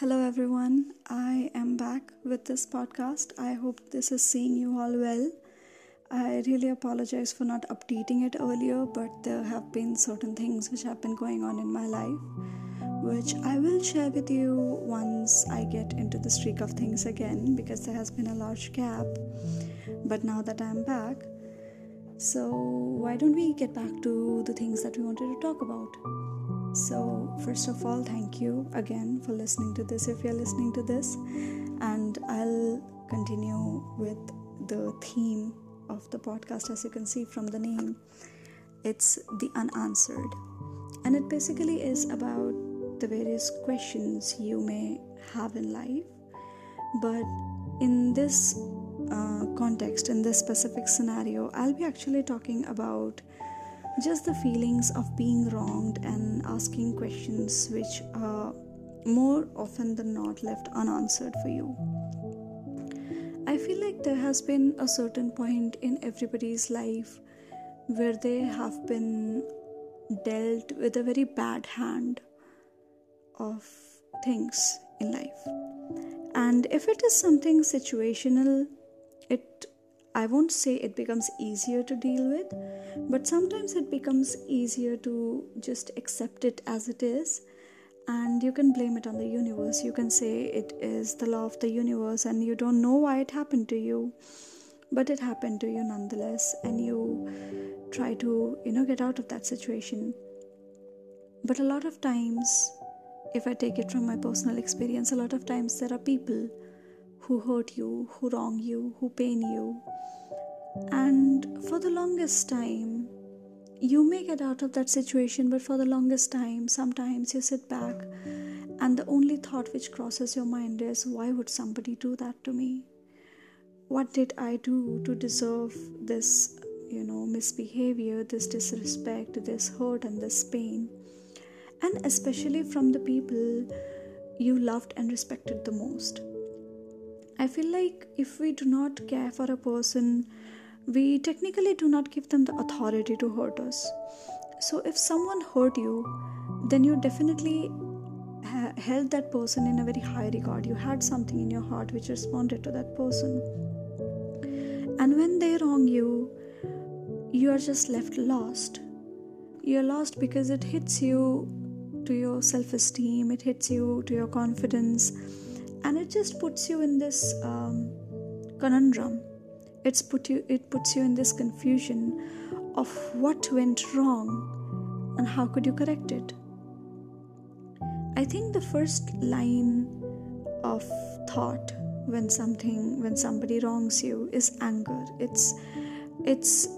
Hello, everyone. I am back with this podcast. I hope this is seeing you all well. I really apologize for not updating it earlier, but there have been certain things which have been going on in my life, which I will share with you once I get into the streak of things again because there has been a large gap. But now that I'm back, so why don't we get back to the things that we wanted to talk about? So, first of all, thank you again for listening to this if you're listening to this, and I'll continue with the theme of the podcast as you can see from the name. It's the unanswered, and it basically is about the various questions you may have in life, but in this uh, context, in this specific scenario, I'll be actually talking about just the feelings of being wronged and asking questions which are more often than not left unanswered for you. I feel like there has been a certain point in everybody's life where they have been dealt with a very bad hand of things in life. And if it is something situational, it I won't say it becomes easier to deal with, but sometimes it becomes easier to just accept it as it is. And you can blame it on the universe. You can say it is the law of the universe and you don't know why it happened to you, but it happened to you nonetheless. And you try to, you know, get out of that situation. But a lot of times, if I take it from my personal experience, a lot of times there are people who hurt you, who wrong you, who pain you. And for the longest time, you may get out of that situation, but for the longest time, sometimes you sit back and the only thought which crosses your mind is, why would somebody do that to me? What did I do to deserve this, you know, misbehavior, this disrespect, this hurt, and this pain? And especially from the people you loved and respected the most. I feel like if we do not care for a person, we technically do not give them the authority to hurt us. So if someone hurt you, then you definitely ha- held that person in a very high regard. You had something in your heart which responded to that person. And when they wrong you, you are just left lost. You're lost because it hits you to your self esteem, it hits you to your confidence and it just puts you in this um, conundrum. It's put you it puts you in this confusion of what went wrong and how could you correct it. I think the first line of thought when something when somebody wrongs you is anger. It's it's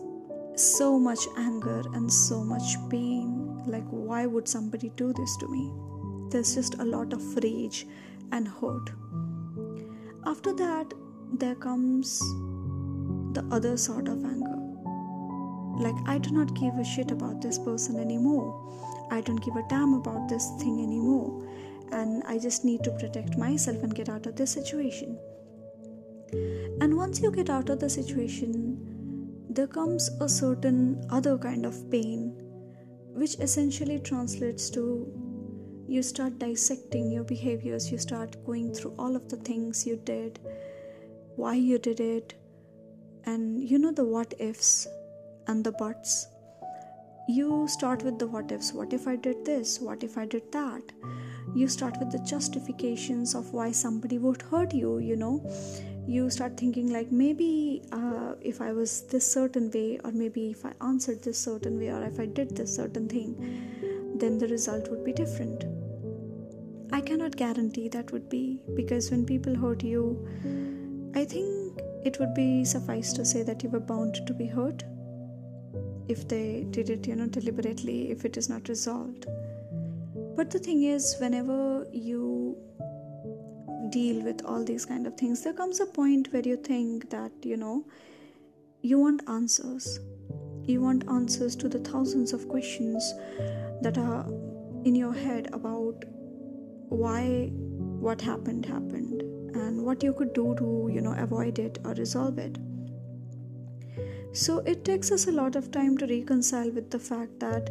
so much anger and so much pain. Like why would somebody do this to me? There's just a lot of rage and hurt. After that, there comes the other sort of anger. Like, I do not give a shit about this person anymore. I don't give a damn about this thing anymore. And I just need to protect myself and get out of this situation. And once you get out of the situation, there comes a certain other kind of pain, which essentially translates to you start dissecting your behaviors, you start going through all of the things you did, why you did it, and you know the what ifs and the buts. You start with the what ifs. What if I did this? What if I did that? You start with the justifications of why somebody would hurt you, you know. You start thinking, like, maybe uh, if I was this certain way, or maybe if I answered this certain way, or if I did this certain thing then the result would be different. I cannot guarantee that would be because when people hurt you, I think it would be suffice to say that you were bound to be hurt if they did it, you know, deliberately, if it is not resolved. But the thing is, whenever you deal with all these kind of things, there comes a point where you think that, you know, you want answers. You want answers to the thousands of questions that are in your head about why what happened happened and what you could do to you know avoid it or resolve it. So it takes us a lot of time to reconcile with the fact that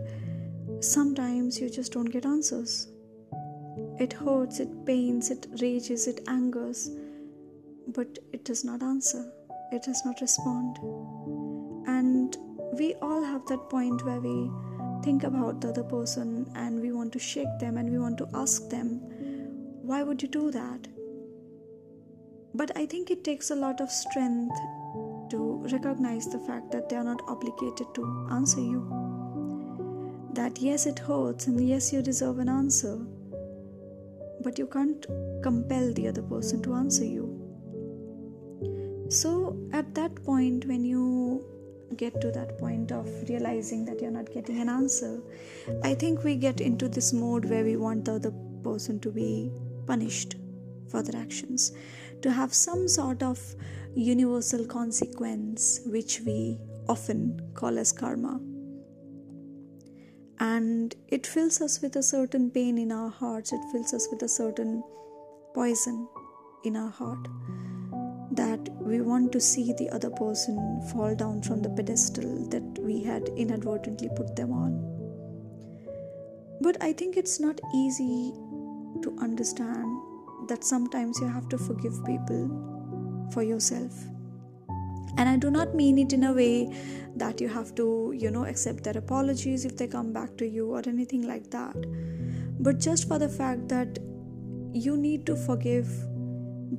sometimes you just don't get answers. It hurts, it pains, it rages, it angers, but it does not answer, it does not respond. We all have that point where we think about the other person and we want to shake them and we want to ask them, why would you do that? But I think it takes a lot of strength to recognize the fact that they are not obligated to answer you. That yes, it hurts and yes, you deserve an answer, but you can't compel the other person to answer you. So, at that point, when you get to that point of realizing that you're not getting an answer, I think we get into this mode where we want the other person to be punished for their actions, to have some sort of universal consequence, which we often call as karma. And it fills us with a certain pain in our hearts, it fills us with a certain poison in our heart that we want to see the other person fall down from the pedestal that we had inadvertently put them on. But I think it's not easy to understand that sometimes you have to forgive people for yourself. And I do not mean it in a way that you have to, you know, accept their apologies if they come back to you or anything like that. But just for the fact that you need to forgive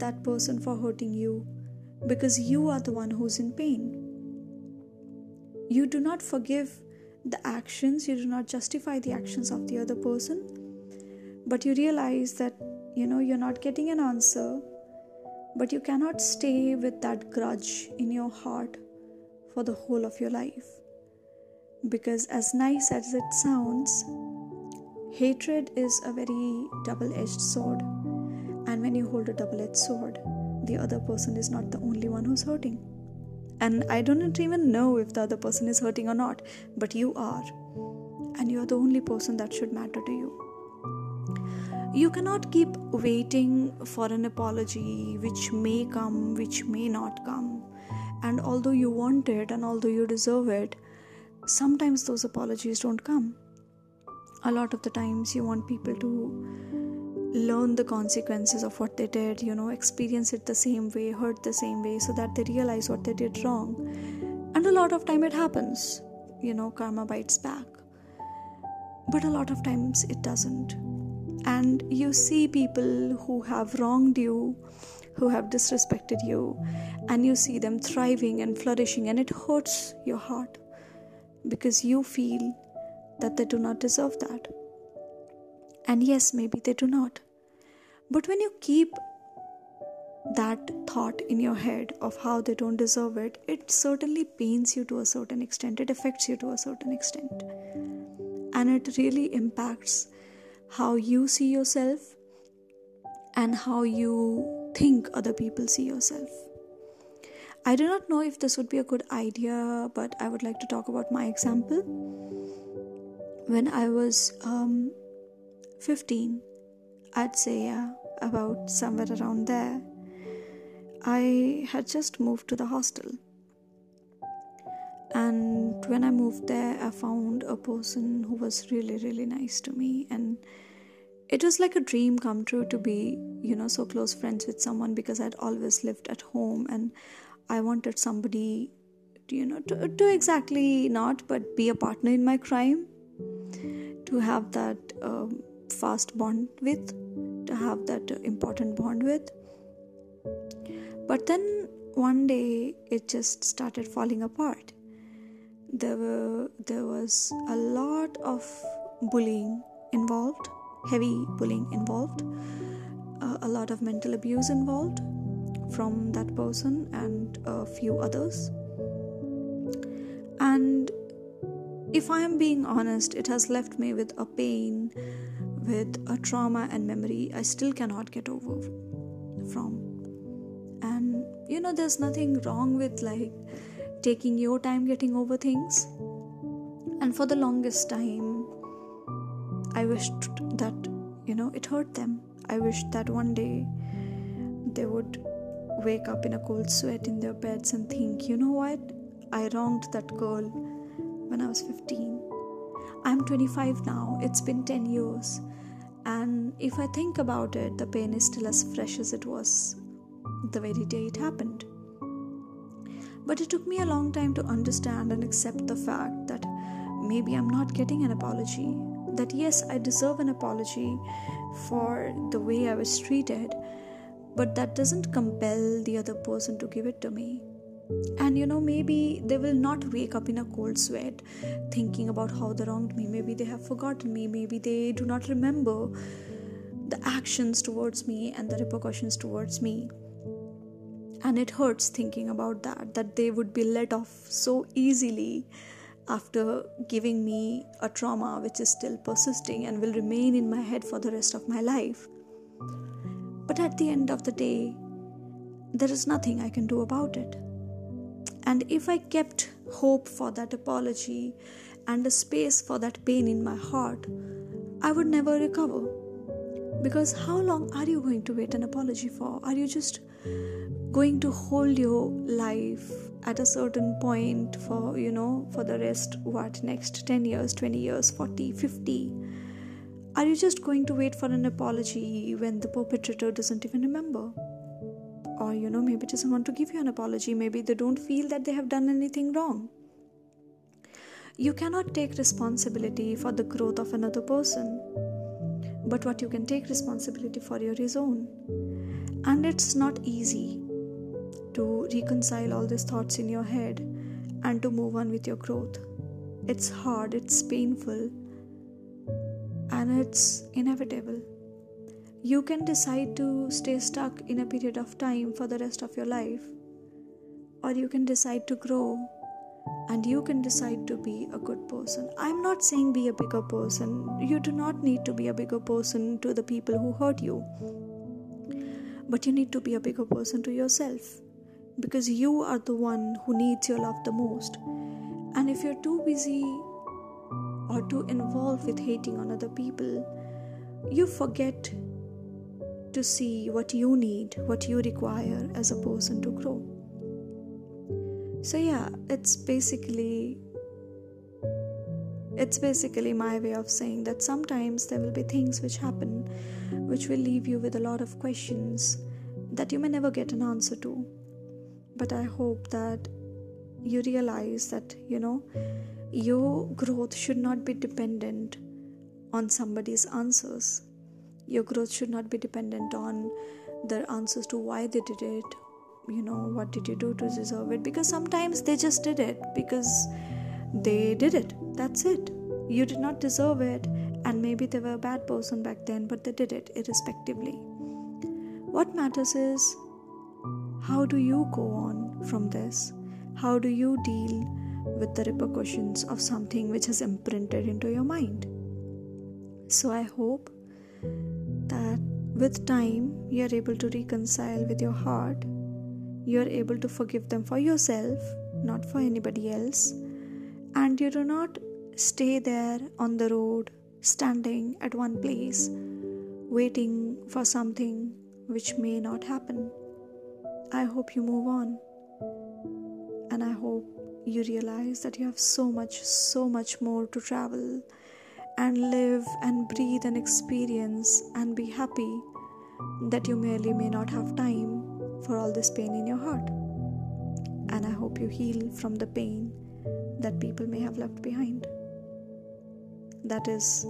that person for hurting you because you are the one who's in pain. You do not forgive the actions, you do not justify the actions of the other person, but you realize that you know you're not getting an answer, but you cannot stay with that grudge in your heart for the whole of your life. Because, as nice as it sounds, hatred is a very double edged sword and when you hold a double edged sword, the other person is not the only one who's hurting. And I don't even know if the other person is hurting or not, but you are. And you are the only person that should matter to you. You cannot keep waiting for an apology which may come, which may not come. And although you want it and although you deserve it, sometimes those apologies don't come. A lot of the times you want people to learn the consequences of what they did, you know, experience it the same way, hurt the same way, so that they realize what they did wrong. And a lot of time it happens, you know, karma bites back. But a lot of times it doesn't. And you see people who have wronged you, who have disrespected you, and you see them thriving and flourishing, and it hurts your heart because you feel that they do not deserve that. And yes, maybe they do not. But when you keep that thought in your head of how they don't deserve it, it certainly pains you to a certain extent, it affects you to a certain extent. And it really impacts how you see yourself and how you think other people see yourself. I do not know if this would be a good idea, but I would like to talk about my example. When I was um, 15, I'd say, yeah, about somewhere around there. I had just moved to the hostel. And when I moved there, I found a person who was really, really nice to me. And it was like a dream come true to be, you know, so close friends with someone because I'd always lived at home and I wanted somebody, you know, to, to exactly not, but be a partner in my crime, to have that. Um, fast bond with, to have that important bond with. But then one day it just started falling apart. There were there was a lot of bullying involved, heavy bullying involved, uh, a lot of mental abuse involved from that person and a few others. And if I am being honest, it has left me with a pain with a trauma and memory I still cannot get over from. And you know, there's nothing wrong with like taking your time getting over things. And for the longest time, I wished that, you know, it hurt them. I wished that one day they would wake up in a cold sweat in their beds and think, you know what? I wronged that girl when I was 15. I'm 25 now, it's been 10 years And if I think about it, the pain is still as fresh as it was the very day it happened. But it took me a long time to understand and accept the fact that maybe I'm not getting an apology. That yes, I deserve an apology for the way I was treated, but that doesn't compel the other person to give it to me. And you know, maybe they will not wake up in a cold sweat thinking about how they wronged me. Maybe they have forgotten me. Maybe they do not remember the actions towards me and the repercussions towards me and it hurts thinking about that that they would be let off so easily after giving me a trauma which is still persisting and will remain in my head for the rest of my life but at the end of the day there is nothing i can do about it and if i kept hope for that apology and a space for that pain in my heart i would never recover. Because how long are you going to wait an apology for? Are you just going to hold your life at a certain point for you know for the rest what next 10 years 20 years 40 50 are you just going to wait for an apology when the perpetrator doesn't even remember or you know maybe doesn't want to give you an apology maybe they don't feel that they have done anything wrong you cannot take responsibility for the growth of another person but what you can take responsibility for your is own and it's not easy to reconcile all these thoughts in your head and to move on with your growth. It's hard, it's painful, and it's inevitable. You can decide to stay stuck in a period of time for the rest of your life, or you can decide to grow and you can decide to be a good person. I'm not saying be a bigger person. You do not need to be a bigger person to the people who hurt you. But you need to be a bigger person to yourself because you are the one who needs your love the most. And if you're too busy or too involved with hating on other people, you forget to see what you need, what you require as a person to grow. So, yeah, it's basically it's basically my way of saying that sometimes there will be things which happen which will leave you with a lot of questions that you may never get an answer to but I hope that you realize that you know your growth should not be dependent on somebody's answers. Your growth should not be dependent on their answers to why they did it. You know, what did you do to deserve it? Because sometimes they just did it because they did it. That's it. You did not deserve it, and maybe they were a bad person back then, but they did it irrespectively. What matters is how do you go on from this? How do you deal with the repercussions of something which has imprinted into your mind? So, I hope that with time you're able to reconcile with your heart, you're able to forgive them for yourself, not for anybody else, and you do not stay there on the road, standing at one place, waiting for something which may not happen. I hope you move on. And I hope you realize that you have so much, so much more to travel and live and breathe and experience and be happy that you merely may not have time for all this pain in your heart. And I hope you heal from the pain that people may have left behind. That is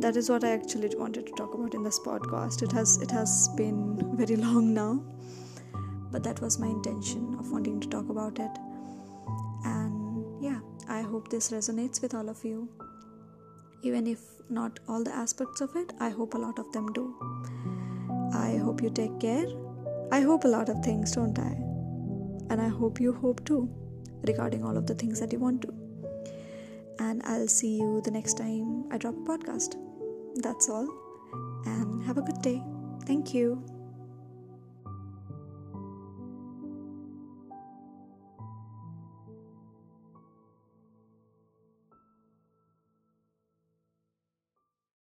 that is what I actually wanted to talk about in this podcast. It has it has been very long now but that was my intention of wanting to talk about it. And yeah, I hope this resonates with all of you. Even if not all the aspects of it, I hope a lot of them do. I hope you take care. I hope a lot of things, don't I? And I hope you hope too, regarding all of the things that you want to. And I'll see you the next time I drop a podcast. That's all. And have a good day. Thank you.